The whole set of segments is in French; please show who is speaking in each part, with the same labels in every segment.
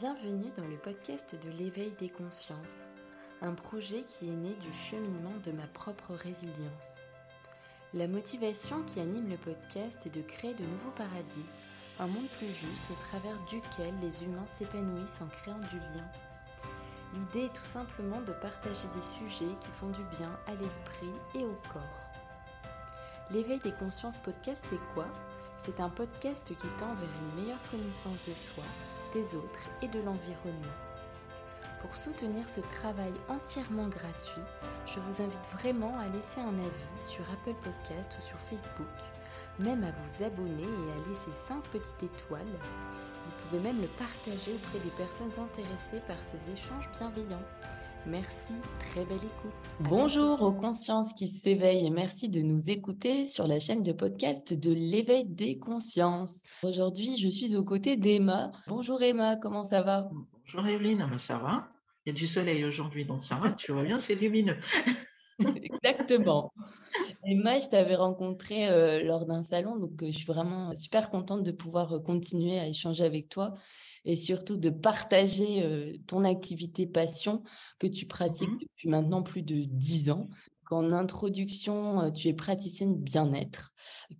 Speaker 1: Bienvenue dans le podcast de l'éveil des consciences, un projet qui est né du cheminement de ma propre résilience. La motivation qui anime le podcast est de créer de nouveaux paradis, un monde plus juste au travers duquel les humains s'épanouissent en créant du lien. L'idée est tout simplement de partager des sujets qui font du bien à l'esprit et au corps. L'éveil des consciences podcast, c'est quoi? C'est un podcast qui tend vers une meilleure connaissance de soi des autres et de l'environnement. Pour soutenir ce travail entièrement gratuit, je vous invite vraiment à laisser un avis sur Apple Podcast ou sur Facebook, même à vous abonner et à laisser 5 petites étoiles. Vous pouvez même le partager auprès des personnes intéressées par ces échanges bienveillants. Merci, très belle écoute. Bonjour aux consciences qui s'éveillent et merci de nous écouter sur la chaîne de podcast de l'éveil des consciences. Aujourd'hui, je suis aux côtés d'Emma. Bonjour Emma, comment ça va?
Speaker 2: Bonjour Evelyne, ah ben, ça va Il y a du soleil aujourd'hui, donc ça va, tu vois bien, c'est lumineux.
Speaker 1: Exactement. Emma, je t'avais rencontré euh, lors d'un salon, donc euh, je suis vraiment super contente de pouvoir euh, continuer à échanger avec toi et surtout de partager ton activité passion que tu pratiques mmh depuis maintenant plus de dix ans. En introduction, tu es praticienne bien-être.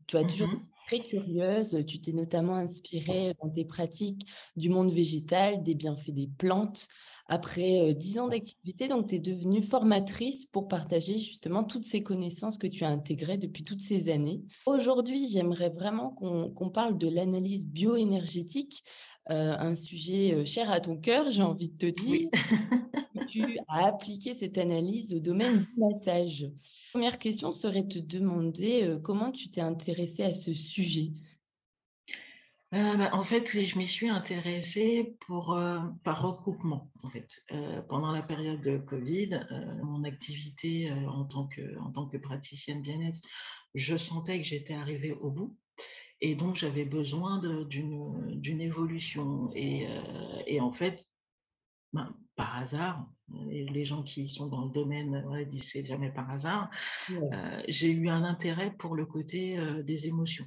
Speaker 1: Tu as toujours mmh très curieuse. Tu t'es notamment inspirée dans tes pratiques du monde végétal, des bienfaits des plantes. Après dix ans d'activité, donc tu es devenue formatrice pour partager justement toutes ces connaissances que tu as intégrées depuis toutes ces années. Aujourd'hui, j'aimerais vraiment qu'on parle de l'analyse bioénergétique euh, un sujet cher à ton cœur, j'ai envie de te dire. tu as appliqué cette analyse au domaine du massage. Première question serait de te demander euh, comment tu t'es intéressée à ce sujet?
Speaker 2: Bah, en fait, je m'y suis intéressée pour, par recoupement. En fait. pendant la période de Covid, mon activité en, tant que, en tant que praticienne bien-être, je sentais que j'étais arrivée au bout. Et donc, j'avais besoin d'une évolution. Et, euh, et, en fait, ben, par hasard, les gens qui sont dans le domaine disent c'est jamais par hasard, euh, j'ai eu un intérêt pour le côté euh, des émotions.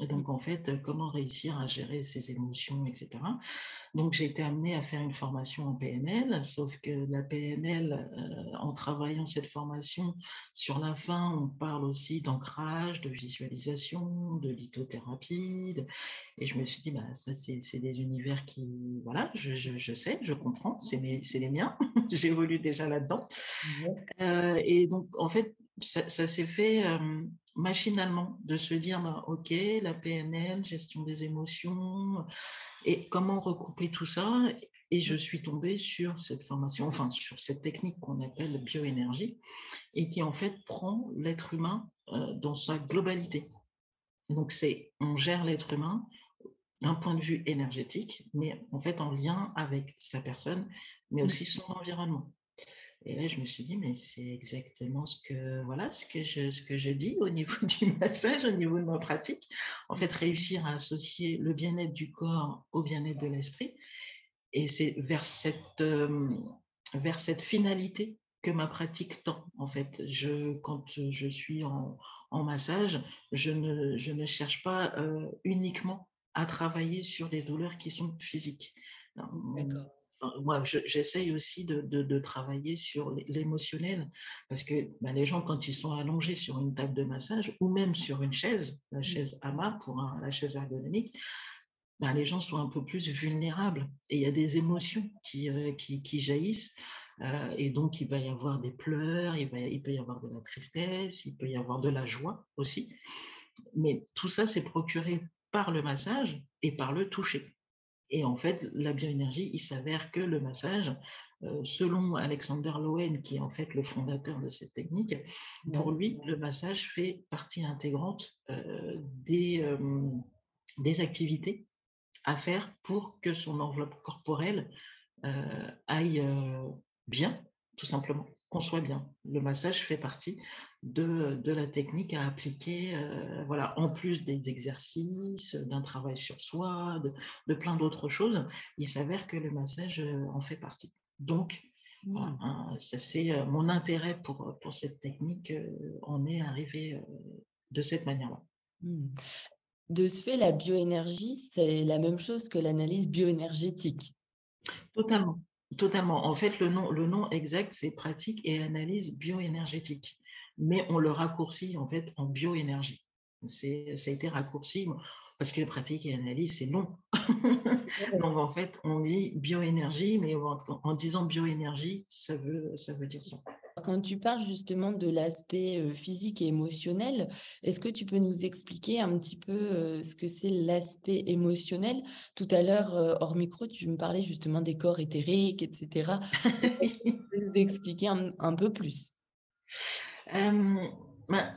Speaker 2: Et donc, en fait, comment réussir à gérer ses émotions, etc. Donc, j'ai été amenée à faire une formation en PNL, sauf que la PNL, euh, en travaillant cette formation, sur la fin, on parle aussi d'ancrage, de visualisation, de lithothérapie. Et je me suis dit, bah, ça, c'est des univers qui, voilà, je, je, sais, je comprends, c'est les miens, j'évolue déjà là-dedans. Euh, et donc, en fait, ça, s'est fait euh, machinalement de se dire, bah, OK, la PNL, gestion des émotions, et comment recouper tout ça? Et je suis tombée sur cette formation, enfin sur cette technique qu'on appelle bioénergie, et qui en fait prend l'être humain euh, dans sa globalité. Donc c'est, on gère l'être humain d'un point de vue énergétique, mais en fait en lien avec sa personne, mais mmh. aussi son environnement. Et là, je me suis dit, mais c'est exactement ce que, voilà, ce que, je, ce que je dis au niveau du massage, au niveau de ma pratique. En fait, réussir à associer le bien-être du corps au bien-être de l'esprit. Et c'est vers cette, euh, vers cette finalité que ma pratique tend. En fait, je, quand je suis en, en massage, je ne, je ne cherche pas euh, uniquement à travailler sur les douleurs qui sont physiques. D'accord moi, j'essaye aussi de, travailler sur l'émotionnel, parce que bah, les gens, quand ils sont allongés sur une table de massage ou même sur une chaise, la mmh. chaise AMA pour la chaise ergonomique, bah, les gens sont un peu plus vulnérables et il y a des émotions qui, euh, qui, jaillissent. Euh, et donc, il va y avoir des pleurs, il, va, il peut y avoir de la tristesse, il peut y avoir de la joie aussi. Mais tout ça, c'est procuré par le massage et par le toucher. Et en fait, la bioénergie, il s'avère que le massage, euh, selon Alexander Lowen, qui est en fait le fondateur de cette technique, pour lui, le massage fait partie intégrante euh, des, euh, des activités à faire pour que son enveloppe corporelle aille bien, tout simplement qu'on soit bien. Le massage fait partie de, la technique à appliquer, euh, voilà, en plus des exercices, d'un travail sur soi, de, plein d'autres choses. Il s'avère que le massage euh, en fait partie. Donc, mmh. hein, ça c'est euh, mon intérêt pour, pour cette technique en est arrivé de cette manière-là.
Speaker 1: Mmh. De ce fait, la bioénergie, c'est la même chose que l'analyse bioénergétique.
Speaker 2: Totalement. Totalement. En fait, le nom, exact, c'est pratique et analyse bioénergétique. Mais on le raccourcit en fait en bioénergie. Ça a été raccourci parce que pratique et analyse, c'est long. Donc en fait, on dit bioénergie, mais en, disant bioénergie, ça veut, ça veut dire ça.
Speaker 1: Quand tu parles justement de l'aspect physique et émotionnel, est-ce que tu peux nous expliquer un petit peu ce que c'est l'aspect émotionnel? Tout à l'heure, hors micro, tu me parlais justement des corps éthériques, etc. tu peux nous expliquer un, peu plus?
Speaker 2: Ben,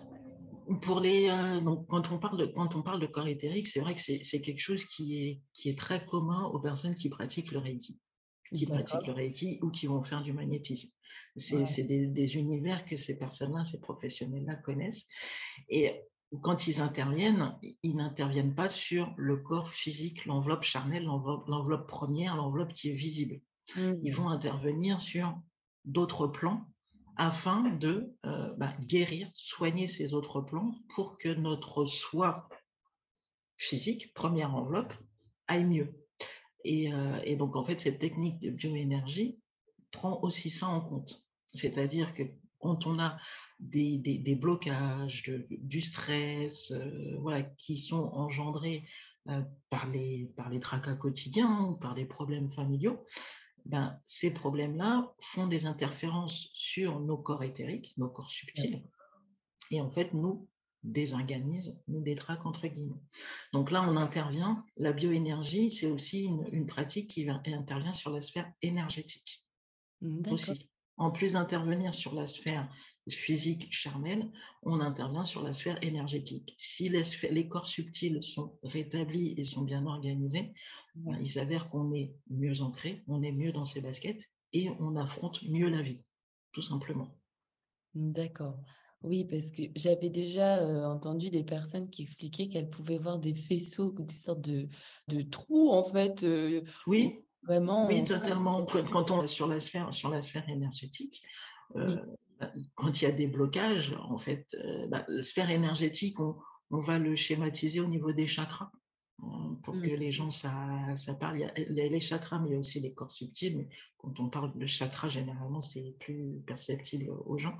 Speaker 2: pour les, donc quand, on parle de, quand on parle de corps éthérique, c'est vrai que c'est quelque chose qui est, qui est très commun aux personnes qui pratiquent le Reiki, qui pratiquent le Reiki ou qui vont faire du magnétisme. C'est des, univers que ces personnes-là, ces professionnels-là connaissent. Et quand ils interviennent, ils n'interviennent pas sur le corps physique, l'enveloppe charnelle, l'enveloppe première, l'enveloppe qui est visible. Ils mmh. vont intervenir sur d'autres plans afin de euh, bah, guérir, soigner ces autres plans pour que notre soi physique, première enveloppe, aille mieux. Et, euh, donc, en fait, cette technique de bioénergie prend aussi ça en compte. C'est-à-dire que quand on a des, blocages, du stress, euh, voilà, qui sont engendrés par, les, par les tracas quotidiens ou par des problèmes familiaux, ben, ces problèmes-là font des interférences sur nos corps éthériques, nos corps subtils, et en fait nous désorganisent, nous détraquent entre guillemets. Donc là, on intervient, la bioénergie, c'est aussi une, pratique qui intervient sur la sphère énergétique. Aussi. En plus d'intervenir sur la sphère physique charnelle, on intervient sur la sphère énergétique. Si les, corps subtils sont rétablis et sont bien organisés, ben, il s'avère qu'on est mieux ancré, on est mieux dans ses baskets et on affronte mieux la vie, tout simplement.
Speaker 1: D'accord. Oui, parce que j'avais déjà entendu des personnes qui expliquaient qu'elles pouvaient voir des faisceaux, des sortes de, trous, en fait.
Speaker 2: oui, vraiment. Oui, totalement. Quand on est sur la sphère, sur la sphère énergétique, quand il y a des blocages, en fait, euh, bah, la sphère énergétique, on, va le schématiser au niveau des chakras hein, pour mmh. que les gens ça, ça parle. Il y a les chakras, mais il y a aussi les corps subtils. Mais quand on parle de chakras, généralement, c'est plus perceptible aux gens.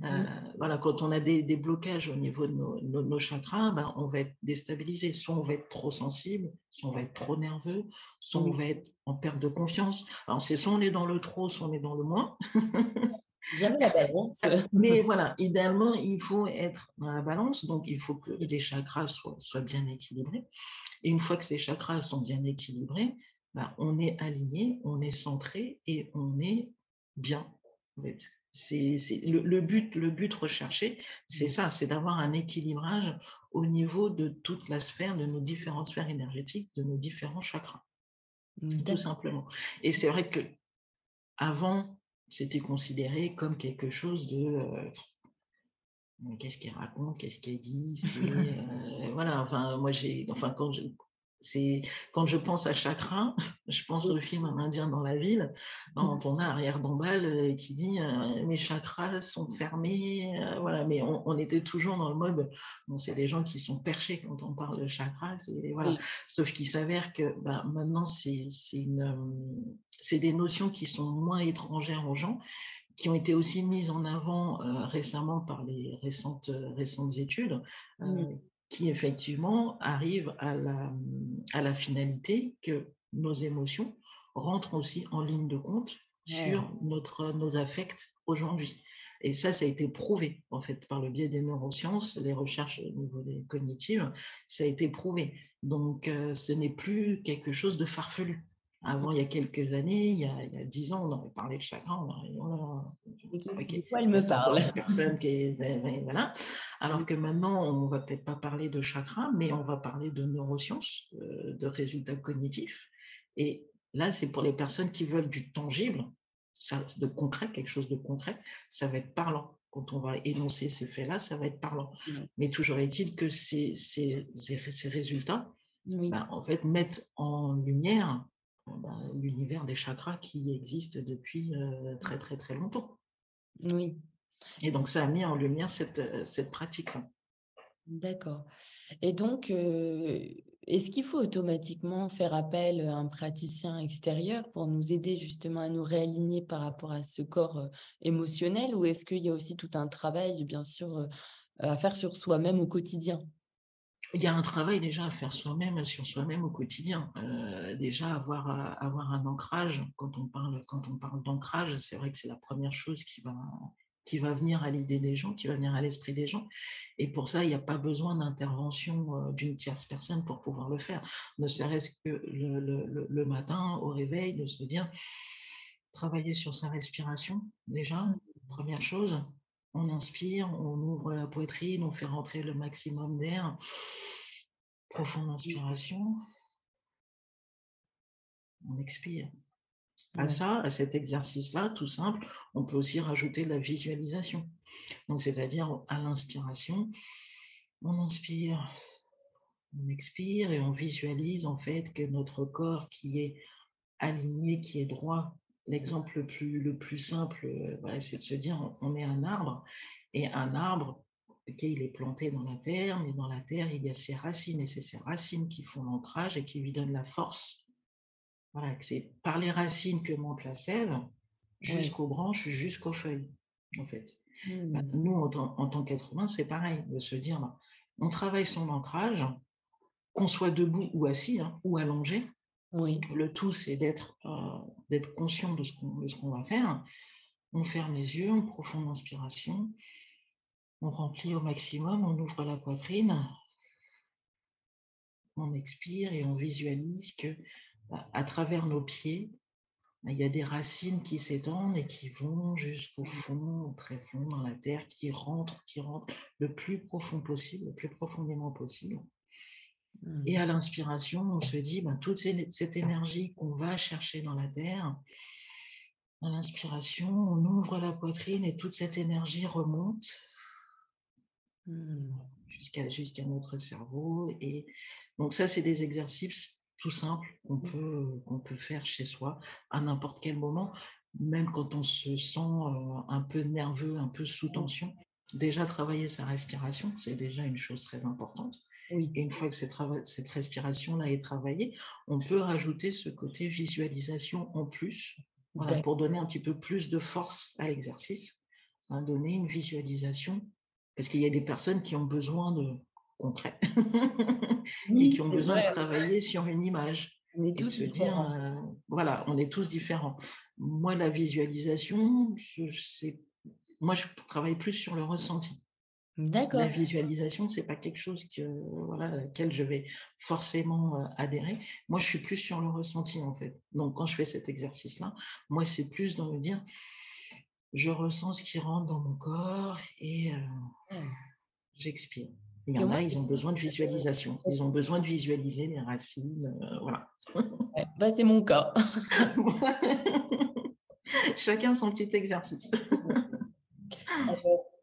Speaker 2: Mmh. Euh, voilà, quand on a des, blocages au niveau de nos, chakras, ben, on va être déstabilisé. Soit on va être trop sensible, soit on va être trop nerveux, soit on va être en perte de confiance. Alors, c'est soit on est dans le trop, soit on est dans le moins.
Speaker 1: Jamais la balance.
Speaker 2: Mais voilà, idéalement, il faut être dans la balance. Donc, il faut que les chakras soient, bien équilibrés. Et une fois que ces chakras sont bien équilibrés, bah, on est aligné, on est centré et on est bien. C'est le, but, le but recherché, c'est mmh. ça, c'est d'avoir un équilibrage au niveau de toute la sphère, de nos différentes sphères énergétiques, de nos différents chakras, mmh, tout simplement. Et c'est vrai que avant c'était considéré comme quelque chose de qu'est-ce qu'il raconte, qu'est-ce qu'il dit, voilà, enfin moi j'ai, enfin quand je, c'est quand je pense à chakra, je pense au film Un Indien dans la ville, quand on a arrière d'emballe qui dit mes chakras sont fermés, voilà, mais on, était toujours dans le mode, bon, c'est des gens qui sont perchés quand on parle de chakras, voilà, sauf qu'il s'avère que bah, maintenant c'est des notions qui sont moins étrangères aux gens, qui ont été aussi mises en avant récemment par les récentes, récentes études, qui effectivement arrivent à la, à la finalité que nos émotions rentrent aussi en ligne de compte sur notre, nos affects aujourd'hui. Et ça, ça a été prouvé, en fait, par le biais des neurosciences, les recherches au niveau des cognitives, ça a été prouvé. Donc, ce n'est plus quelque chose de farfelu. Avant, il y a quelques années, il y a, dix ans, on aurait parlé de chagrin. On
Speaker 1: quoi elle me parle?
Speaker 2: Personne qui voilà. Alors que maintenant, on ne va peut-être pas parler de chakra, mais on va parler de neurosciences, euh, de résultats cognitifs. Et là, c'est pour les personnes qui veulent du tangible, ça, de concret, quelque chose de concret, ça va être parlant. Quand on va énoncer ces faits-là, ça va être parlant. Mais toujours est-il que ces, ces, ces résultats, ben, en fait, mettent en lumière bah, l'univers des chakras qui existe depuis très très très longtemps.
Speaker 1: Oui.
Speaker 2: Et donc ça a mis en lumière cette, cette pratique-là.
Speaker 1: D'accord. Et donc, est-ce qu'il faut automatiquement faire appel à un praticien extérieur pour nous aider justement à nous réaligner par rapport à ce corps émotionnel ou est-ce qu'il y a aussi tout un travail, bien sûr, à faire sur soi-même au quotidien?
Speaker 2: Il y a un travail déjà à faire soi-même, sur soi-même au quotidien. déjà avoir, avoir un ancrage. Quand on parle, quand on parle d'ancrage, c'est vrai que c'est la première chose qui va, qui va venir à l'idée des gens, qui va venir à l'esprit des gens. Et pour ça, il n'y a pas besoin d'intervention euh, d'une tierce personne pour pouvoir le faire. Ne serait-ce que le, matin, au réveil, de se dire, travailler sur sa respiration, déjà, première chose. On inspire, on ouvre la poitrine, on fait rentrer le maximum d'air. Profonde inspiration. On expire. À ça, à cet exercice-là, tout simple, on peut aussi rajouter la visualisation. Donc, c'est-à-dire à l'inspiration, on inspire, on expire et on visualise en fait que notre corps qui est aligné, qui est droit. L'exemple le plus, le plus simple, euh, c'est de se dire on est un arbre et un arbre, il est planté dans la terre, mais dans la terre, il y a ses racines et c'est ces racines qui font l'ancrage et qui lui donnent la force voilà, c'est par les racines que monte la sève, jusqu'aux branches, jusqu'aux feuilles, en fait. Bah, mmh. nous, en, tant qu'être humain, c'est pareil, de se dire, bah, on travaille son ancrage, qu'on soit debout ou assis, hein, ou allongé. Oui. Le tout, c'est d'être euh, conscient de ce qu'on va faire. On ferme les yeux, on profonde inspiration, on remplit au maximum, on ouvre la poitrine, on expire et on visualise que à travers nos pieds, il y a des racines qui s'étendent et qui vont jusqu'au fond, au très fond, dans la terre, qui rentrent, qui rentrent le plus profond possible, le plus profondément possible. Et mmh. à l'inspiration, on se dit, ben, toute cette énergie qu'on va chercher dans la terre, à l'inspiration, on ouvre la poitrine et toute cette énergie remonte mmh. jusqu'à jusqu'à notre cerveau. Et donc ça, c'est des exercices tout simple qu'on mmh. peut, qu'on peut faire chez soi à n'importe quel moment, même quand on se sent un peu nerveux, un peu sous mmh. tension. Déjà, travailler sa respiration, c'est déjà une chose très importante. Et une fois que cette, cette respiration-là est travaillée, on peut rajouter ce côté visualisation en plus, pour donner un petit peu plus de force à l'exercice, hein, donner une visualisation, parce qu'il y a des personnes qui ont besoin de, concret et qui ont besoin de travailler sur une image. On est tous différents. Euh, voilà, on est tous différents. Moi, la visualisation, c'est moi, je travaille plus sur le ressenti. D'accord. La visualisation, c'est pas quelque chose que, voilà, à laquelle je vais forcément euh, adhérer. Moi, je suis plus sur le ressenti, en fait. Donc, quand je fais cet exercice-là, moi, c'est plus dans me dire, je ressens ce qui rentre dans mon corps et euh, j'expire. Il y en a, ils ont besoin de visualisation. Ils ont besoin de visualiser les racines. Euh, voilà.
Speaker 1: bah, c'est mon cas.
Speaker 2: Chacun son petit exercice.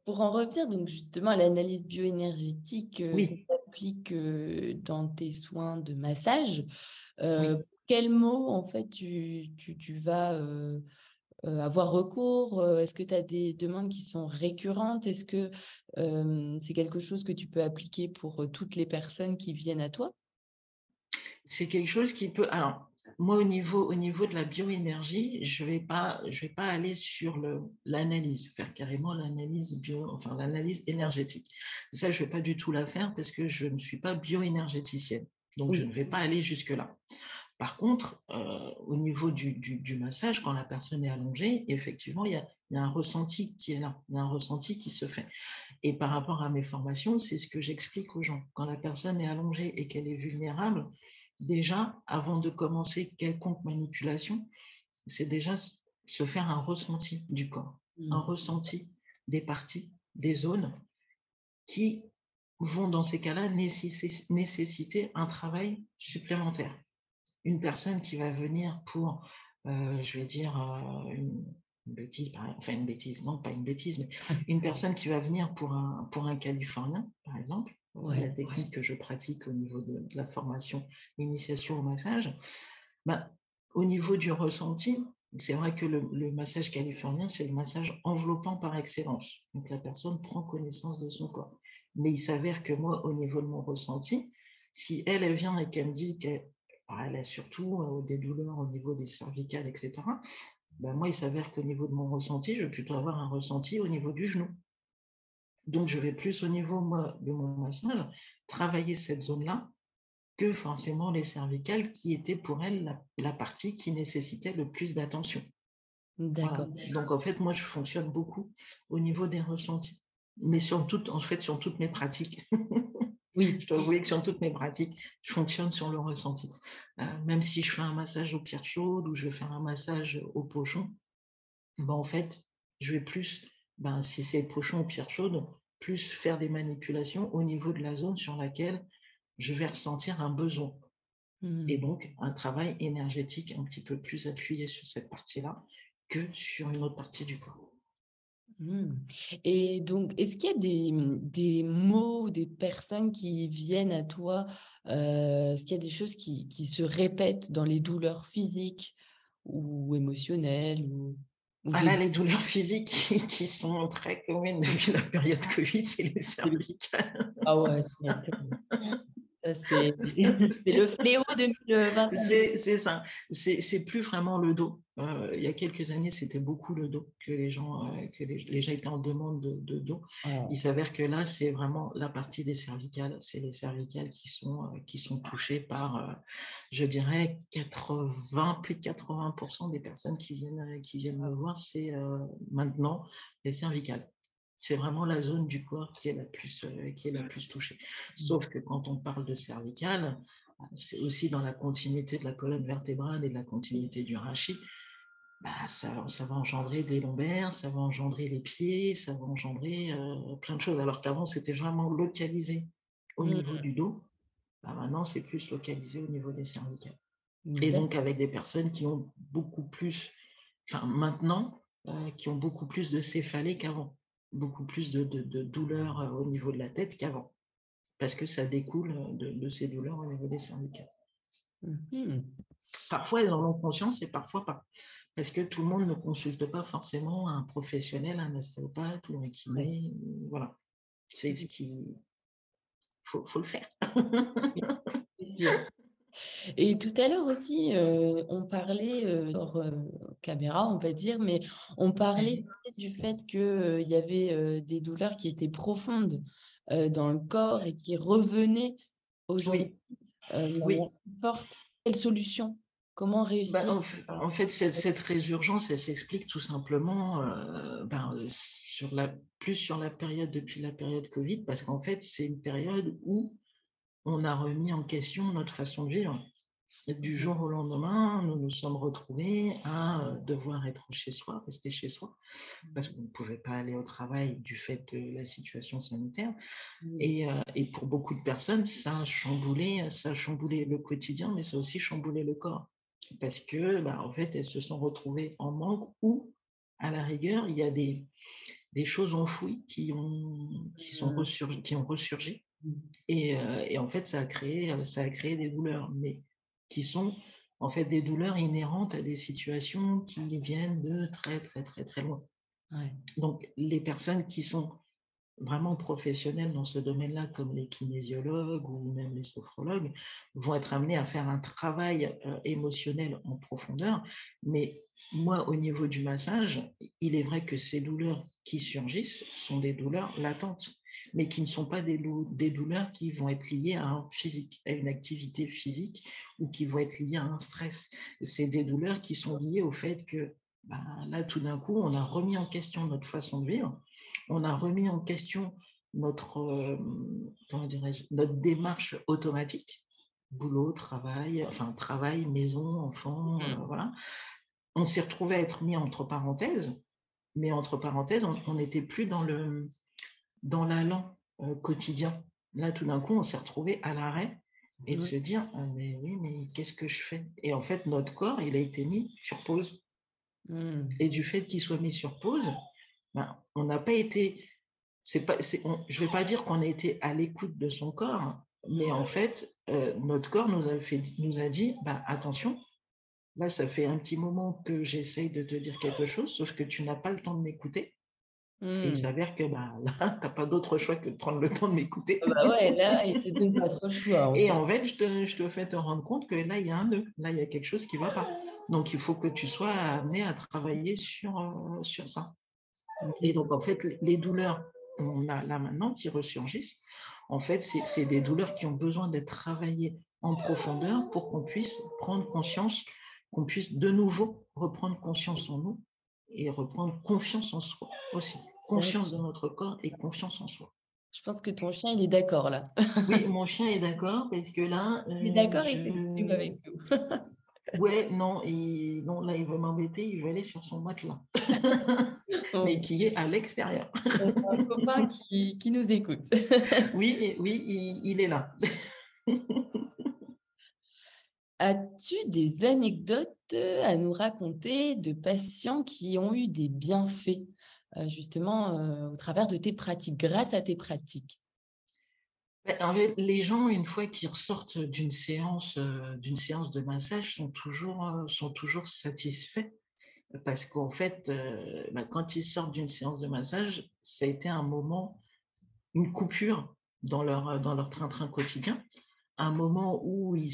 Speaker 1: pour en revenir donc justement à l'analyse bioénergétique euh, que tu appliques euh, dans tes soins de massage, quels mots en fait tu, tu, tu vas avoir recours Est-ce que tu as des demandes qui sont récurrentes? Est-ce que c'est quelque chose que tu peux appliquer pour toutes les personnes qui viennent à toi?
Speaker 2: C'est quelque chose qui peut... Alors, moi, au niveau, au niveau de la bioénergie, je ne vais, pas, je vais pas aller sur l'analyse, faire carrément l'analyse bio, enfin l'analyse énergétique. Ça, je ne vais pas du tout la faire parce que je ne suis pas bioénergéticienne. Donc, je ne vais pas aller jusque-là. Par contre, euh, au niveau du, massage, quand la personne est allongée, effectivement, il y, a, un ressenti qui est là, il y a un ressenti qui se fait. Et par rapport à mes formations, c'est ce que j'explique aux gens. Quand la personne est allongée et qu'elle est vulnérable, déjà, avant de commencer quelconque manipulation, c'est déjà se faire un ressenti du corps, un mmh. ressenti des parties, des zones qui vont dans ces cas-là nécessiter un travail supplémentaire une personne qui va venir pour, euh, je vais dire, euh, une, bêtise, enfin une bêtise, non pas une bêtise, mais une personne qui va venir pour un, pour un Californien, par exemple, euh, la technique que je pratique au niveau de, la formation, l'initiation au massage, bah, au niveau du ressenti, c'est vrai que le, le massage californien, c'est le massage enveloppant par excellence. Donc la personne prend connaissance de son corps. Mais il s'avère que moi, au niveau de mon ressenti, Si elle, elle vient et qu'elle me dit qu'elle bah, a surtout des douleurs au niveau des cervicales, etc., ben moi, il s'avère qu'au niveau de mon ressenti, je vais plutôt avoir un ressenti au niveau du genou. Donc, je vais plus au niveau moi, de mon massage travailler cette zone-là que forcément les cervicales qui étaient pour elle la, partie qui nécessitait le plus d'attention. D'accord. Donc, en fait, moi, je fonctionne beaucoup au niveau des ressentis, mais sur en fait, sur toutes mes pratiques. Oui. Je dois avouer que sur toutes mes pratiques, je fonctionne sur le ressenti. Euh, même si je fais un massage aux pierres chaudes ou je vais faire un massage au pochon, ben en fait, je vais plus, ben, si c'est pochon aux pierres chaudes, plus faire des manipulations au niveau de la zone sur laquelle je vais ressentir un besoin. Et mmh. donc, un travail énergétique un petit peu plus appuyé sur cette partie-là que sur une autre partie du corps.
Speaker 1: Mmh. Et donc, est-ce qu'il y a des, mmh, des, mots, des personnes qui viennent à toi euh, Est-ce qu'il y a des choses qui, qui, se répètent dans les douleurs physiques ou émotionnelles ou,
Speaker 2: ah là, les douleurs physiques qui, sont très communes depuis la période Covid, c'est les cervicales. Ah ouais,
Speaker 1: c'est le fléau de 2020.
Speaker 2: C'est ça. C'est plus vraiment le dos. Euh, il y a quelques années, c'était beaucoup le dos que les gens, euh, que les, gens étaient en demande de, dos. Ah. Il s'avère que là, c'est vraiment la partie des cervicales. C'est les cervicales qui sont, euh, qui sont touchées par, je dirais, 80, plus de 80% des personnes qui viennent, qui viennent me voir, c'est maintenant les cervicales c'est vraiment la zone du corps qui est la plus, euh, qui est la plus touchée. Mmh. Sauf que quand on parle de cervicale, c'est aussi dans la continuité de la colonne vertébrale et de la continuité du rachis. Bah, ça, ça, va engendrer des lombaires, ça va engendrer les pieds, ça va engendrer euh, plein de choses. Alors qu'avant, c'était vraiment localisé au mmh. niveau du dos. Bah, maintenant, c'est plus localisé au niveau des cervicales. Et donc, avec des personnes qui ont beaucoup plus, enfin maintenant, euh, qui ont beaucoup plus de céphalées qu'avant beaucoup plus de, de, douleurs euh, au niveau de la tête qu'avant, parce que ça découle de, ces douleurs au niveau des cervicales. Mmh parfois, elles en ont conscience et parfois pas, parce que tout le monde ne consulte pas forcément un professionnel, un ostéopathe ou un kiné. Voilà, c'est ce qui... faut, faut le faire.
Speaker 1: Et tout à l'heure aussi, on parlait hors caméra, on va dire, mais on parlait du fait qu'il y avait des douleurs qui étaient profondes dans le corps et qui revenaient aujourd'hui oui. Quelle solution? Comment bah, réussir?
Speaker 2: en, fait, cette, résurgence, elle s'explique tout simplement ben, sur la, plus sur la période depuis la période Covid, parce qu'en fait, c'est une période où on a remis en question notre façon de vivre. du mmh. jour au lendemain, nous nous sommes retrouvés à euh, devoir être chez soi, rester chez soi, parce qu'on ne pouvait pas aller au travail du fait de la situation sanitaire. Mmh. Euh, et, pour beaucoup de personnes, ça a chamboulé, ça a chamboulé le quotidien, mais ça a aussi chamboulé le corps, parce que, bah, en fait, elles se sont retrouvées en manque ou, à la rigueur, il y a des, des choses enfouies qui ont, qui sont mmh. qui ont ressurgi et, en fait, ça a, créé, ça a créé des douleurs, mais qui sont en fait des douleurs inhérentes à des situations qui viennent de très, très, très, très loin. Donc, les personnes qui sont vraiment professionnelles dans ce domaine-là, comme les kinésiologues ou même les sophrologues, vont être amenés à faire un travail émotionnel en profondeur. Mais moi, au niveau du massage, il est vrai que ces douleurs qui surgissent sont des douleurs latentes mais qui ne sont pas des, douleurs qui vont être liées à un physique, à une activité physique ou qui vont être liées à un stress. C'est des douleurs qui sont liées au fait que ben, là, tout d'un coup, on a remis en question notre façon de vivre, on a remis en question notre, euh, notre démarche automatique, boulot, travail, enfin travail, maison, enfant, euh, mmh. voilà. On s'est retrouvé à être mis entre parenthèses, mais entre parenthèses, on n'était plus dans le, dans l'allant euh, quotidien. Là, tout d'un coup, on s'est retrouvé à l'arrêt et de se dire «Ah, mais oui, mais qu'est-ce que je fais? Et en fait, notre corps, il a été mis sur pause. Mmh. Et du fait qu'il soit mis sur pause, ben, on n'a pas été. C'est pas, je ne vais pas dire qu'on a été à l'écoute de son corps, mais en fait, euh, notre corps nous a, fait, nous a dit ben, attention, là, ça fait un petit moment que j'essaye de te dire quelque chose, sauf que tu n'as pas le temps de m'écouter. Il
Speaker 3: Mmh.
Speaker 2: s'avère que bah, là, tu n'as pas d'autre choix que de prendre le temps de m'écouter.
Speaker 3: Ah bah ouais, là, il te donne pas trop choix, en
Speaker 2: Et
Speaker 3: fait.
Speaker 2: en fait, je te, je te fais te rendre compte que là, il y a un nœud, là, il y a quelque chose qui ne va pas. Donc, il faut que tu sois amené à travailler sur, euh, sur ça. Et donc, en fait, les- douleurs qu'on a là maintenant qui ressurgissent, en fait, c'est des douleurs qui ont besoin d'être travaillées en profondeur pour qu'on puisse prendre conscience, qu'on puisse de nouveau reprendre conscience en nous et reprendre confiance en soi aussi. Confiance dans notre corps et confiance en soi.
Speaker 3: Je pense que ton chien, il est d'accord là.
Speaker 2: Oui, mon chien est d'accord parce que là,
Speaker 3: Il est
Speaker 2: euh,
Speaker 3: d'accord et c'est
Speaker 2: je...
Speaker 3: avec nous.
Speaker 2: Ouais, non, il... non, là, il veut m'embêter, il veut aller sur son matelas, mais qui est à l'extérieur.
Speaker 3: a un copain qui, qui nous écoute.
Speaker 2: Oui, et- oui, il, il est là.
Speaker 3: As-tu des anecdotes euh, à nous raconter de patients qui ont eu des bienfaits, euh, justement, euh, au travers de tes pratiques, grâce à tes pratiques?
Speaker 2: Fait, les gens, une fois qu'ils ressortent d'une séance, séance de massage, sont toujours, sont toujours satisfaits. Parce qu'en fait, ben, quand ils sortent d'une séance de massage, ça a été un moment, une coupure dans leur, dans leur train-train quotidien, un moment où ils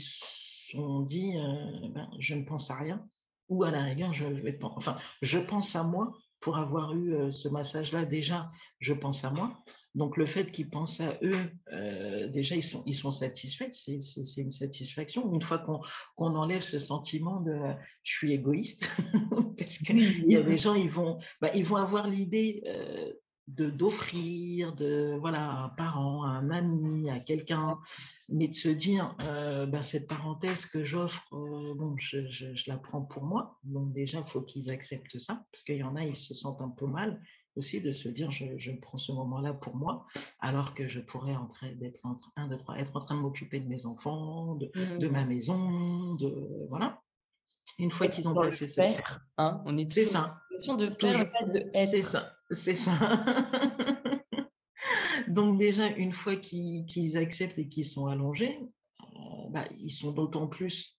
Speaker 2: sont dit, euh, ben, je ne pense à rien, ou à la rigueur, je vais enfin, je pense à moi pour avoir eu euh, ce massage-là. Déjà, je pense à moi. Donc, le fait qu'ils pensent à eux, euh, déjà, ils sont, ils sont satisfaits. C'est une satisfaction. Une fois qu'on qu'on enlève ce sentiment de euh, je suis égoïste, parce qu'il y a des gens, ils vont, bah, ils vont avoir l'idée euh, d'offrir, de voilà, à un parent, à un ami, à quelqu'un, mais de se dire, euh, bah, cette parenthèse que j'offre, euh, bon, je, je- je la prends pour moi. Donc déjà, il faut qu'ils acceptent ça, parce qu'il y en a, ils se sentent un peu mal aussi de se dire, je, je prends ce moment-là pour moi, alors que je pourrais en train d'être en train, de, être en train de m'occuper de mes enfants, de, de
Speaker 3: Mmh.
Speaker 2: ma maison, de voilà. Une fois qu'ils ont passé ce
Speaker 3: faire, hein, on est
Speaker 2: ça,
Speaker 3: notion de faire,
Speaker 2: C'est ça, c'est ça. Donc déjà, une fois qu'ils acceptent et qu'ils sont allongés, euh, bah, ils sont d'autant plus,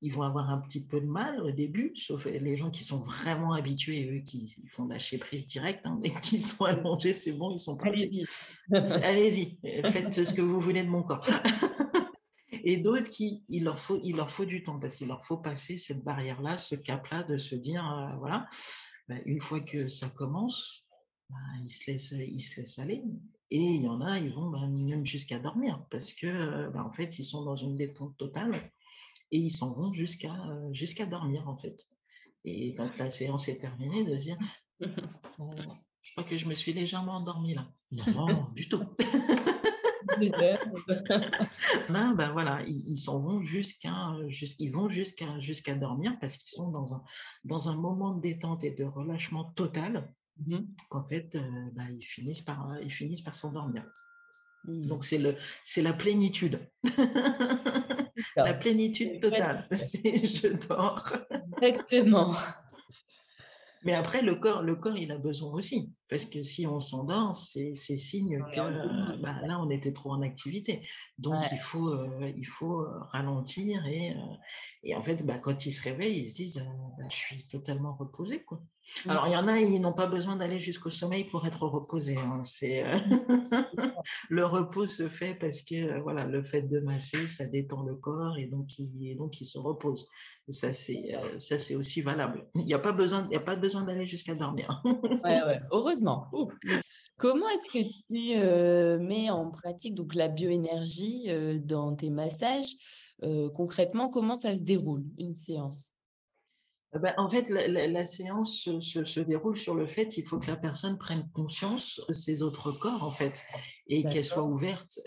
Speaker 2: ils vont avoir un petit peu de mal au début, sauf les gens qui sont vraiment habitués, eux, qui font lâcher prise direct, hein, dès qu'ils sont allongés, c'est bon, ils sont partis.
Speaker 3: Allez-y.
Speaker 2: Allez-y, euh, faites ce que vous voulez de mon corps. Et d'autres qui, il leur faut, il leur faut du temps parce qu'il leur faut passer cette barrière-là, ce cap-là, de se dire, euh, voilà, bah, une fois que ça commence, bah, ils, se laissent, ils se laissent aller. Et il y en a, ils vont bah, même jusqu'à dormir parce que, en fait, ils sont dans une détente totale et ils s'en vont jusqu'à euh, jusqu'à dormir, en fait. Et quand la séance est terminée, de se dire, Euh, je crois que je me suis légèrement endormie là. Non, non, du tout.
Speaker 3: Heures.
Speaker 2: Là, ben voilà, ils ils s'en vont jusqu'à, jus- ils vont jusqu'à jusqu'à dormir parce qu'ils sont dans un, dans un moment de détente et de relâchement total
Speaker 3: Mmh.
Speaker 2: qu'en fait, euh, ben, ils finissent par, ils finissent par s'endormir.
Speaker 3: Mmh.
Speaker 2: Donc c'est le, c'est la plénitude, la plénitude totale. C'est je dors.
Speaker 3: Exactement.
Speaker 2: Mais après, le corps, le corps, il a besoin aussi. Parce que si on s'endort, c'est signe que euh, bah, là, on était trop en activité. Donc,
Speaker 3: Ouais.
Speaker 2: il faut, euh, il faut euh, ralentir. Et, euh, et en fait, bah, quand ils se réveillent, ils se disent bah, Je suis totalement reposé. Quoi.
Speaker 3: Mmh.
Speaker 2: Alors, il y en a, ils n'ont pas besoin d'aller jusqu'au sommeil pour être reposés. hein. C'est, le repos se fait parce que voilà, le fait de masser, ça détend le corps et donc il, et donc il se repose. Ça, c'est aussi valable. Il n'y a pas besoin, il y a pas besoin d'aller jusqu'à dormir.
Speaker 3: Ouais, ouais, Ouf. Comment est-ce que tu euh, mets en pratique donc la bioénergie euh, dans tes massages? Euh, concrètement, comment ça se déroule, une séance?
Speaker 2: Ben, en fait, la, la- la séance se, se- se déroule sur le fait qu'il faut que la personne prenne conscience de ses autres corps, en fait, et qu'elle soit ouverte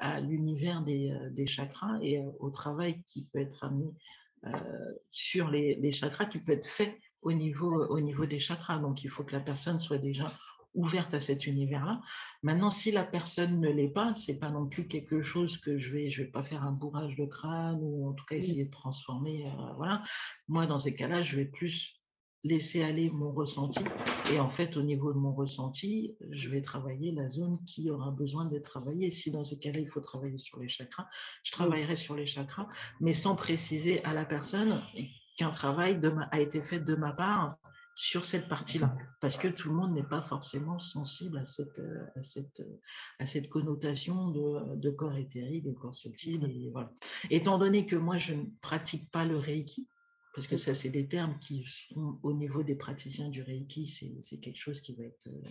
Speaker 2: à l'univers des, des chakras et au travail qui peut être amené sur les, les chakras, qui peut être fait au niveau, au niveau des chakras. Donc, il faut que la personne soit déjà ouverte à cet univers-là. Maintenant, si la personne ne l'est pas, c'est pas non plus quelque chose que je vais, je vais pas faire un bourrage de crâne ou en tout cas essayer de transformer. euh, voilà. Moi, dans ces cas-là, je vais plus laisser aller mon ressenti. Et en fait, au niveau de mon ressenti, je vais travailler la zone qui aura besoin d'être travaillée. Si dans ces cas-là, il faut travailler sur les chakras, je travaillerai sur les chakras, mais sans préciser à la personne qu'un travail de ma- a été fait de ma part sur cette partie-là, parce que tout le monde n'est pas forcément sensible à cette, euh, à cette, euh, à cette connotation de, de corps éthérique, de corps subtil. Et voilà. Étant donné que moi, je ne pratique pas le Reiki, parce que ça, c'est des termes qui, au niveau des praticiens du Reiki, c'est quelque chose qui va être, euh,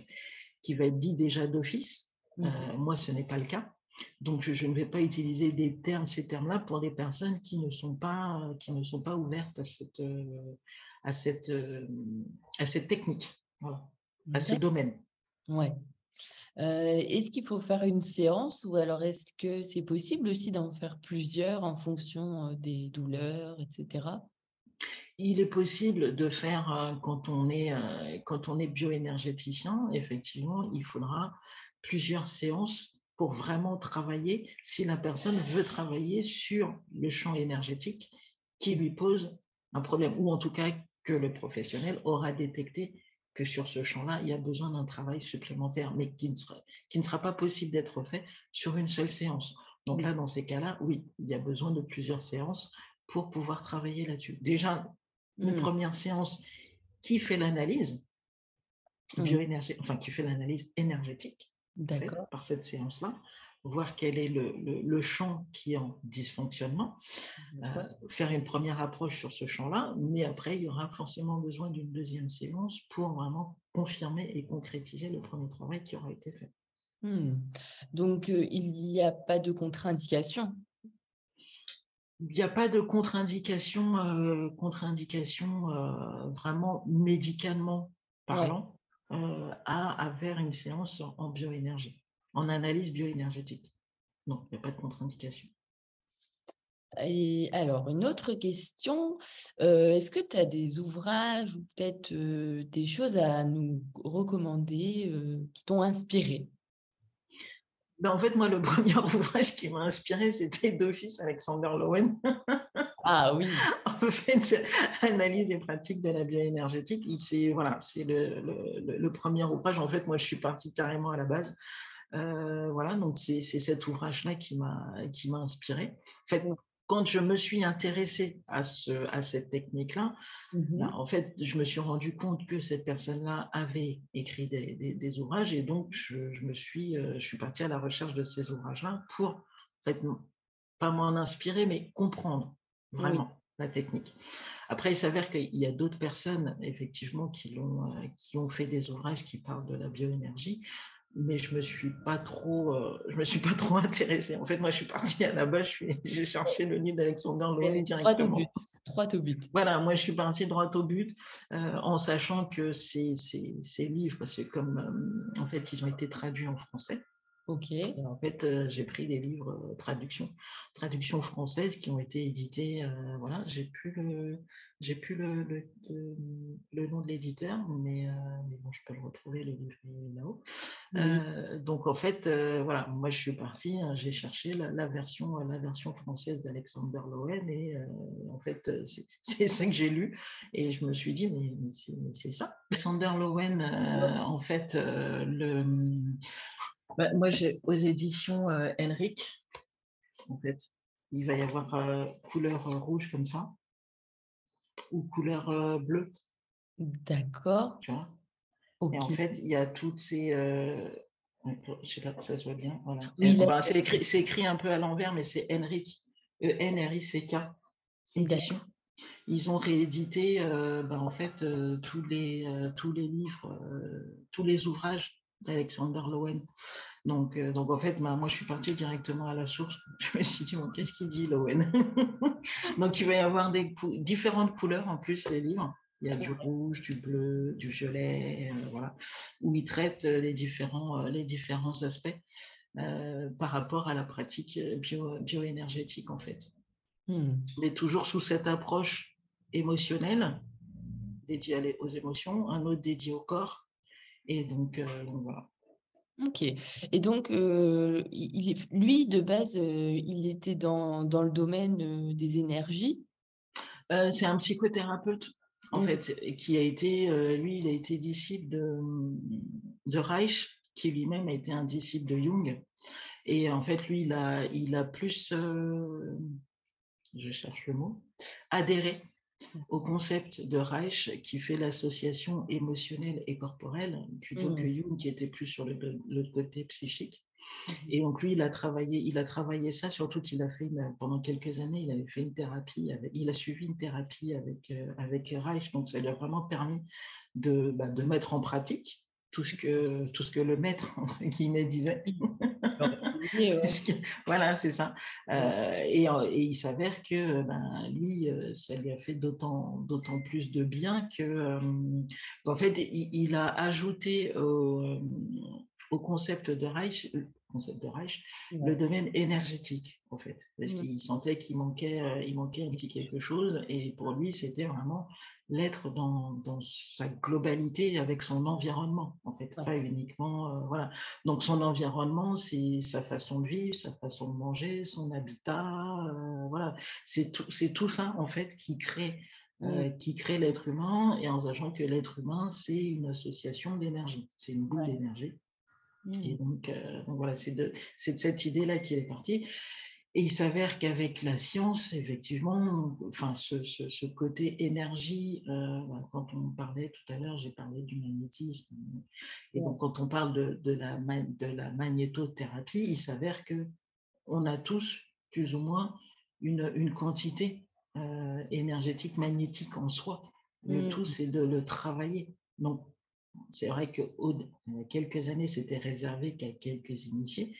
Speaker 2: qui va être dit déjà d'office. Mmh moi, ce n'est pas le cas. Donc, je, ne vais pas utiliser des termes, ces termes-là pour des personnes qui ne sont pas, qui ne sont pas ouvertes à cette, à cette, euh, à cette technique, à ce domaine.
Speaker 3: Ouais. Euh, est-ce qu'il faut faire une séance ou alors est-ce que c'est possible aussi d'en faire plusieurs en fonction euh, des douleurs, etc.
Speaker 2: Il est possible de faire quand on est quand on est bioénergéticien, effectivement, il faudra plusieurs séances pour vraiment travailler si la personne veut travailler sur le champ énergétique qui lui pose un problème ou en tout cas que le professionnel aura détecté que sur ce champ-là, il y a besoin d'un travail supplémentaire, mais qui ne sera, qui ne sera pas possible d'être fait sur une seule séance. Donc là, dans ces cas-là, oui, il y a besoin de plusieurs séances pour pouvoir travailler là-dessus. Déjà, une mmh. première séance qui fait l'analyse bioénergétique, enfin qui fait l'analyse énergétique par cette séance-là, voir quel est le, champ qui est en dysfonctionnement, euh, faire une première approche sur ce champ-là, mais après, il y aura forcément besoin d'une deuxième séance pour vraiment confirmer et concrétiser le premier travail qui aura été fait.
Speaker 3: Mmh. Donc, euh, il n'y a pas de contre-indication?
Speaker 2: Il n'y a pas de contre-indication, euh, contre-indication vraiment médicalement parlant à, à, vers une séance en bioénergie en analyse bioénergétique. Non, il n'y a pas de contre-indication.
Speaker 3: Et alors, une autre question, euh, est-ce que tu as des ouvrages ou peut-être euh, des choses à nous recommander euh, qui t'ont inspiré?
Speaker 2: Ben, En fait, moi, le premier ouvrage qui m'a inspiré, c'était d'office Alexander Lowen.
Speaker 3: ah oui.
Speaker 2: en fait, analyse et pratique de la bioénergétique. C'est voilà, le, le, premier ouvrage. En fait, moi, je suis partie carrément à la base euh, voilà, donc c'est cet ouvrage-là qui m'a inspiré. En fait, quand je me suis intéressée à, ce, à cette technique-là, mmh ben, en fait, je me suis rendu compte que cette personne-là avait écrit des, des, ouvrages et donc je, me suis, euh, je suis partie à la recherche de ces ouvrages-là pour, en fait, pas m'en inspirer, mais comprendre vraiment la technique. Après, il s'avère qu'il y a d'autres personnes, effectivement, qui, ont, euh, qui ont fait des ouvrages qui parlent de la bioénergie mais je me suis pas trop, euh, je me suis pas trop intéressée. En fait, moi, je suis partie à la base, j'ai cherché le livre d'Alexander Lowen directement.
Speaker 3: Droit au but.
Speaker 2: Voilà, moi, je suis partie droit au but, euh, en sachant que ces, ces, livres, parce que comme euh, en fait, ils ont été traduits en français.
Speaker 3: Ok.
Speaker 2: en fait, euh, j'ai pris des livres euh, traduction, traduction française qui ont été édités. Euh, voilà, j'ai plus le, j'ai plus le, le, nom de l'éditeur, mais, mais bon, je peux le retrouver le livre là-haut. donc en fait, voilà, moi je suis partie, hein, j'ai cherché la, version, la version française d'Alexander Lowen et en fait c'est ça que j'ai lu et je me suis dit mais, mais c'est ça. Alexander Lowen, en fait, le bah, moi, j'ai aux éditions euh, Henrik, en fait, il va y avoir euh, couleur euh, rouge comme ça, ou couleur bleue.
Speaker 3: D'accord.
Speaker 2: Tu vois? Et en fait, il y a toutes ces. je ne sais pas si ça se voit bien. Voilà. c'est écrit, écrit, un peu à l'envers, mais c'est Henrik, E-N-R-I-C-K, édition. Ils ont réédité ben, en fait tous, les, tous les livres, tous les ouvrages d'Alexander Lowen. Donc, euh, donc en fait, bah, moi, je suis partie directement à la source. Je me suis dit, bon, qu'est-ce qu'il dit, Lowen Donc, il va y avoir des différentes couleurs en plus, les livres. Il y a du rouge, du bleu, du violet, euh, voilà, où il traite euh, les différents, les différents aspects par rapport à la pratique bio, bioénergétique, en fait. Hmm. Mais toujours sous cette approche émotionnelle, dédiée aux émotions, un autre dédié au corps, et donc, euh, voilà.
Speaker 3: Ok. Et donc, euh, il, lui, de base, euh, il était dans, dans le domaine des énergies?
Speaker 2: c'est un psychothérapeute, en mmh. fait, qui a été, lui, il a été disciple de, de Reich, qui lui-même a été un disciple de Jung. Et en fait, lui, il a, il a plus, je cherche le mot, adhéré au concept de Reich qui fait l'association émotionnelle et corporelle, plutôt que mmh. Jung qui était plus sur le, côté psychique. Mmh. Et donc lui, il a travaillé, il a travaillé ça, surtout qu'il a fait pendant quelques années, il avait fait une thérapie, avec, il a suivi une thérapie avec, euh, avec Reich, donc ça lui a vraiment permis de, bah, de mettre en pratique tout ce que, tout ce que le maître, entre guillemets, disait. voilà, c'est ça. Euh, et, il s'avère que ben, lui, euh, ça lui a fait d'autant plus de bien que, euh, qu'en fait, il, a ajouté au, au concept de Reich, concept de Reich, le domaine énergétique, en fait, parce mmh. qu'il sentait qu'il manquait, il manquait un petit quelque chose, et pour lui, c'était vraiment l'être dans, dans, sa globalité avec son environnement, en fait, pas uniquement, euh, voilà. Donc son environnement, c'est sa façon de vivre, sa façon de manger, son habitat, euh, voilà. C'est tout, c'est tout ça, en fait, qui crée, euh, qui crée l'être humain, et en sachant que l'être humain, c'est une association d'énergie, c'est une boule d'énergie. Et mmh. donc, donc, voilà, c'est de, cette idée-là qui est partie. Et il s'avère qu'avec la science, effectivement, enfin, ce, côté énergie, euh, quand on parlait tout à l'heure, j'ai parlé du magnétisme, et donc quand on parle de, la, de la magnétothérapie, il s'avère que on a tous, plus ou moins, une, quantité euh, énergétique magnétique en soi. Le tout, mmh. c'est de le travailler. Donc, c'est vrai que a quelques années, c'était réservé qu'à quelques initiés,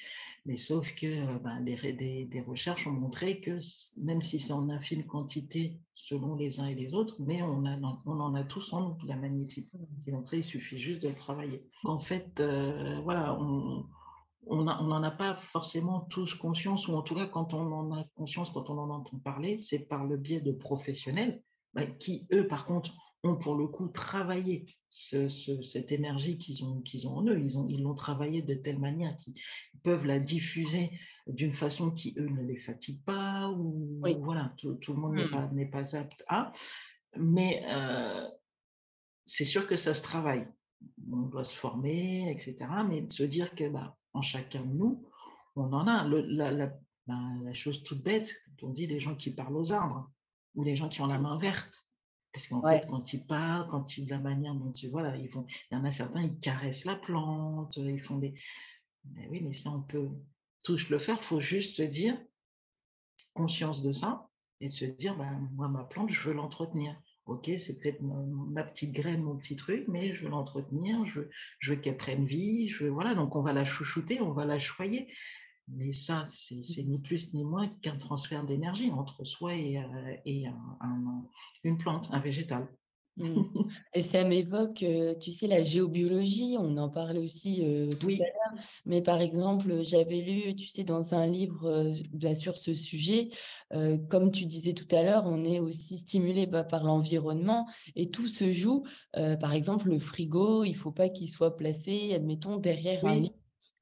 Speaker 2: mais sauf que euh, ben, des, recherches ont montré que même si c'est en infime quantité selon les uns et les autres, mais on, en a tous en nous, la magnétisme. Donc ça, il suffit juste de le travailler. En fait, euh, voilà, on n'en a pas forcément tous conscience, ou en tout cas, quand on en a conscience, quand on en entend parler, c'est par le biais de professionnels ben, qui, eux, par contre, ont pour le coup travaillé cette énergie qu'ils ont, qu'ils ont en eux. Ils, ont, ils l'ont travaillé de telle manière qu'ils peuvent la diffuser d'une façon qui, eux, ne les fatigue pas, ou voilà, tout, le monde n'est, mmh. pas, pas, apte à. Mais euh, c'est sûr que ça se travaille. On doit se former, etc. Mais se dire que bah, en chacun de nous, on en a. la, la, la, chose toute bête, on dit les gens qui parlent aux arbres, ou les gens qui ont la main verte parce qu'en fait, quand ils parlent, quand ils, de la manière dont ils, voilà, ils font, il y en a certains, ils caressent la plante, ils font des, mais oui, mais si on peut tous le faire, il faut juste se dire, conscience de ça, et se dire, ben, moi, ma plante, je veux l'entretenir. Ok, c'est peut-être ma, petite graine, mon petit truc, mais je veux l'entretenir, je, je veux qu'elle prenne vie, je veux, voilà, donc on va la chouchouter, on va la choyer. Mais ça, c'est ni plus ni moins qu'un transfert d'énergie entre soi et, euh, une plante, un végétal.
Speaker 3: Mmh. Et ça m'évoque, euh, tu sais, la géobiologie, on en parlait aussi euh, tout à l'heure, mais par exemple, j'avais lu, tu sais, dans un livre bien sur ce sujet, comme tu disais tout à l'heure, on est aussi stimulé bah, par l'environnement et tout se joue. par exemple, le frigo, il ne faut pas qu'il soit placé, admettons, derrière un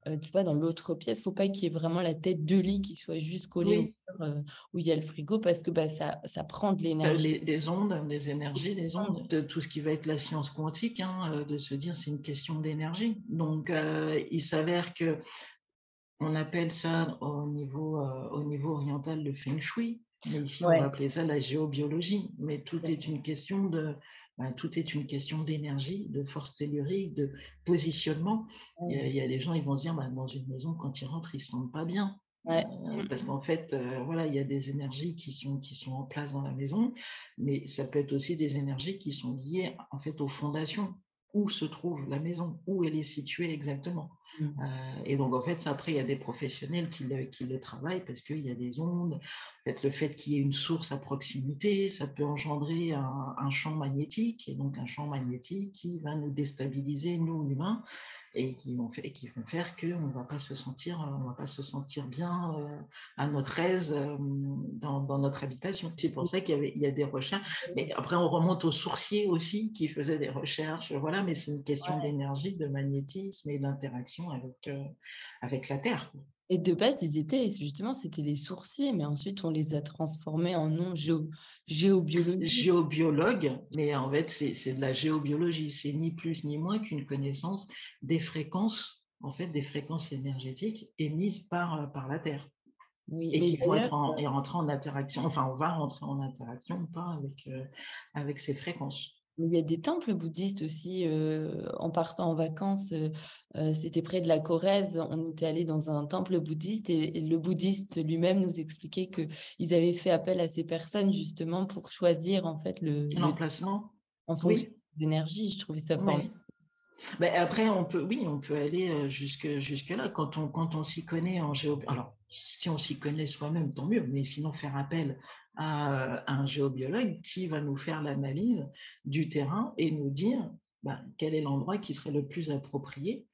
Speaker 3: lit tu vois, dans l'autre pièce, il ne faut pas qu'il y ait vraiment la tête de lit qui soit juste collée où il y a le frigo parce que bah, ça, ça prend de l'énergie.
Speaker 2: Les, ondes, des énergies, les ondes, de tout ce qui va être la science quantique, hein, de se dire c'est une question d'énergie. Donc, il s'avère que on appelle ça au niveau, au niveau oriental le feng shui. Mais ici, on va appeler ça la géobiologie. Mais tout est une question de, bah, tout est une question d'énergie, de force tellurique, de positionnement. Il, y a, des gens, ils vont se dire, bah, dans une maison, quand ils rentrent, ils ne se sentent pas bien. Euh, parce qu'en fait, euh, voilà, il y a des énergies qui sont, qui sont en place dans la maison, mais ça peut être aussi des énergies qui sont liées en fait aux fondations, où se trouve la maison, où elle est située exactement? Mmh. Et donc, en fait, après, il y a des professionnels qui le, travaillent parce qu'il y a des ondes. Peut-être le fait qu'il y ait une source à proximité, ça peut engendrer un, champ magnétique, et donc un champ magnétique qui va nous déstabiliser, nous, humains, et qui vont, fait, qui vont faire qu'on ne va pas se sentir, on va pas se sentir bien euh, à notre aise euh, dans, dans, notre habitation. C'est pour ça qu'il y, avait, il y a des recherches. Mais après, on remonte aux sourciers aussi qui faisaient des recherches. Voilà, mais c'est une question d'énergie, de magnétisme et d'interaction avec, euh, avec la Terre.
Speaker 3: Et de base, ils étaient, justement, c'était des sourciers, mais ensuite on les a transformés en noms géo, géobiologues.
Speaker 2: Géobiologues, mais en fait, c'est de la géobiologie. C'est ni plus ni moins qu'une connaissance des fréquences, en fait, des fréquences énergétiques émises par, euh, par la Terre. et qui vont être en, et rentrer en interaction, enfin on va rentrer en interaction ou pas avec, avec ces fréquences.
Speaker 3: Il y a des temples bouddhistes aussi. en partant en vacances, c'était près de la Corrèze. On était allé dans un temple bouddhiste et, le bouddhiste lui-même nous expliquait qu'ils avaient fait appel à ces personnes justement pour choisir en fait le
Speaker 2: l'emplacement
Speaker 3: en fonction d'énergie. Je trouvais ça formidable.
Speaker 2: Ben, après, on peut, oui, on peut aller jusque, jusque là quand on, quand on s'y connaît en géo. Alors, si on s'y connaît soi-même, tant mieux. Mais sinon, faire appel à, un géobiologue qui va nous faire l'analyse du terrain et nous dire ben, quel est l'endroit qui serait le plus approprié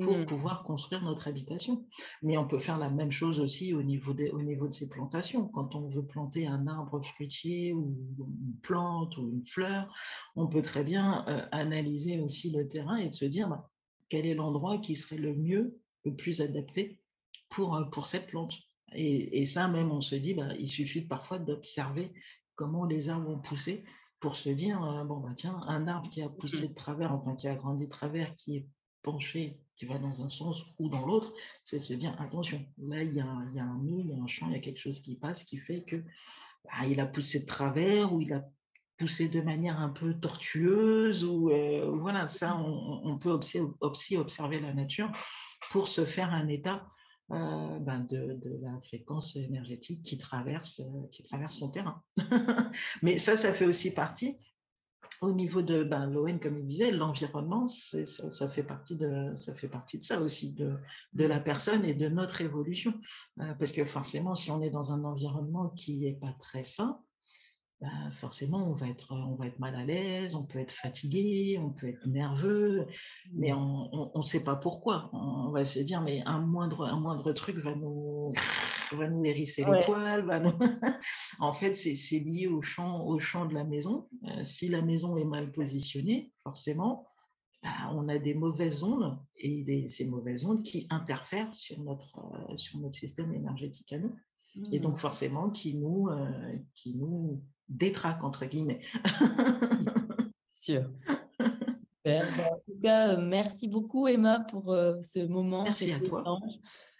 Speaker 2: pour mmh. pouvoir construire notre habitation. Mais on peut faire la même chose aussi au niveau, des, au niveau de ces plantations. Quand on veut planter un arbre fruitier ou une plante ou une fleur, on peut très bien euh, analyser aussi le terrain et se dire ben, quel est l'endroit qui serait le mieux, le plus adapté pour, euh, pour cette plante. Et, ça, même, on se dit, bah, il suffit parfois d'observer comment les arbres ont poussé pour se dire, euh, bon, bah, tiens, un arbre qui a poussé de travers, enfin, qui a grandi de travers, qui est penché, qui va dans un sens ou dans l'autre, c'est se dire, attention, là, il y, a, il y a un nœud, il y a un champ, il y a quelque chose qui passe qui fait que bah, il a poussé de travers ou il a poussé de manière un peu tortueuse ou euh, voilà ça on, peut aussi, aussi observer la nature pour se faire un état euh, ben de, la fréquence énergétique qui traverse, euh, qui traverse son terrain. Mais ça, ça fait aussi partie au niveau de ben, l'ON, comme il disait, l'environnement, ça, ça, fait partie de, ça fait partie de ça aussi, de, de la personne et de notre évolution. Euh, parce que forcément, si on est dans un environnement qui n'est pas très sain, bah, forcément, on va, être, on va être mal à l'aise, on peut être fatigué, on peut être nerveux, mais mmh. on ne sait pas pourquoi. On va se dire, mais un moindre, un moindre truc va nous, va nous hérisser les poils. Va en fait, c'est lié au champ, au champ de la maison. Euh, si la maison est mal positionnée, forcément, bah, on a des mauvaises ondes et ces mauvaises ondes qui interfèrent sur notre, euh, sur notre système énergétique à nous. Et donc, mmh. forcément, qui nous, euh, qui nous détraque, entre guillemets.
Speaker 3: Sûr. Bah, en tout cas, merci beaucoup, Emma, pour euh, ce moment.
Speaker 2: Merci à toi.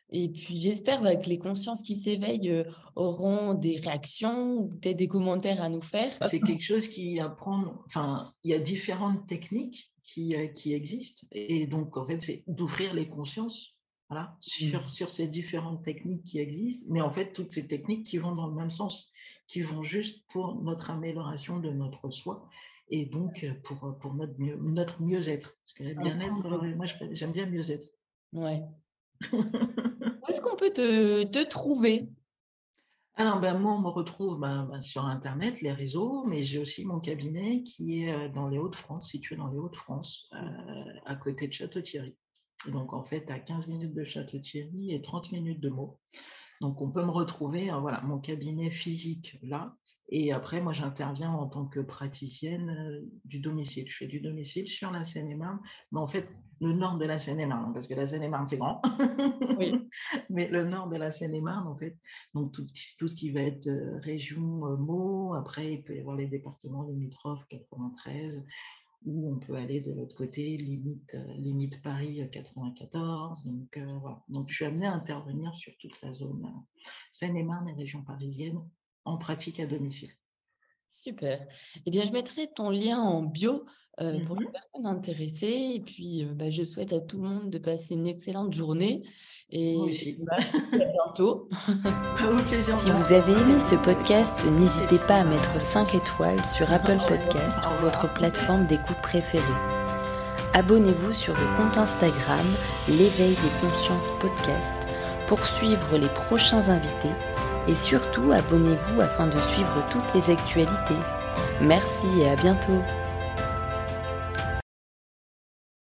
Speaker 3: Et puis, j'espère bah, que les consciences qui s'éveillent euh, auront des réactions ou peut-être des commentaires à nous faire.
Speaker 2: C'est quelque chose qui apprend. Enfin, il y a différentes techniques qui, qui existent. Et donc, en fait, c'est d'ouvrir les consciences voilà, sur, mmh. sur ces différentes techniques qui existent, mais en fait, toutes ces techniques qui vont dans le même sens, qui vont juste pour notre amélioration de notre soi et donc pour, pour notre, mieux, notre mieux-être. Parce que le bien-être, moi, j'aime bien mieux-être.
Speaker 3: Ouais. Où est-ce qu'on peut te, te trouver?
Speaker 2: Alors, ben, moi, on me retrouve ben, ben, sur Internet, les réseaux, mais j'ai aussi mon cabinet qui est dans les Hauts-de-France, situé dans les Hauts-de-France, euh, à côté de Château-Thierry. Donc, en fait, à 15 minutes de Château-Thierry et 30 minutes de Meaux. Donc, on peut me retrouver, hein, voilà, mon cabinet physique là. Et après, moi, j'interviens en tant que praticienne euh, du domicile. Je fais du domicile sur la Seine-et-Marne, mais en fait, le nord de la Seine-et-Marne, parce que la Seine-et-Marne, c'est grand. mais le nord de la Seine-et-Marne, en fait, donc tout, tout, ce qui va être euh, région euh, Meaux, après, il peut y avoir les départements limitrophes, 93, ou on peut aller de l'autre côté, limite, euh, limite Paris 94. Euh, donc, euh, voilà. Donc, je suis amenée à intervenir sur toute la zone Seine-et-Marne et région parisienne en pratique à domicile.
Speaker 3: Super. Eh bien, je mettrai ton lien en bio pour les personnes intéressées. Et puis, bah, je souhaite à tout le monde de passer une excellente journée. Et
Speaker 2: bah,
Speaker 3: bientôt.
Speaker 1: si vous avez aimé ce podcast, n'hésitez pas à mettre 5 étoiles sur Apple Podcast ou votre plateforme d'écoute préférée. Abonnez-vous sur le compte Instagram L'éveil des consciences podcast pour suivre les prochains invités et surtout abonnez-vous afin de suivre toutes les actualités. Merci et à bientôt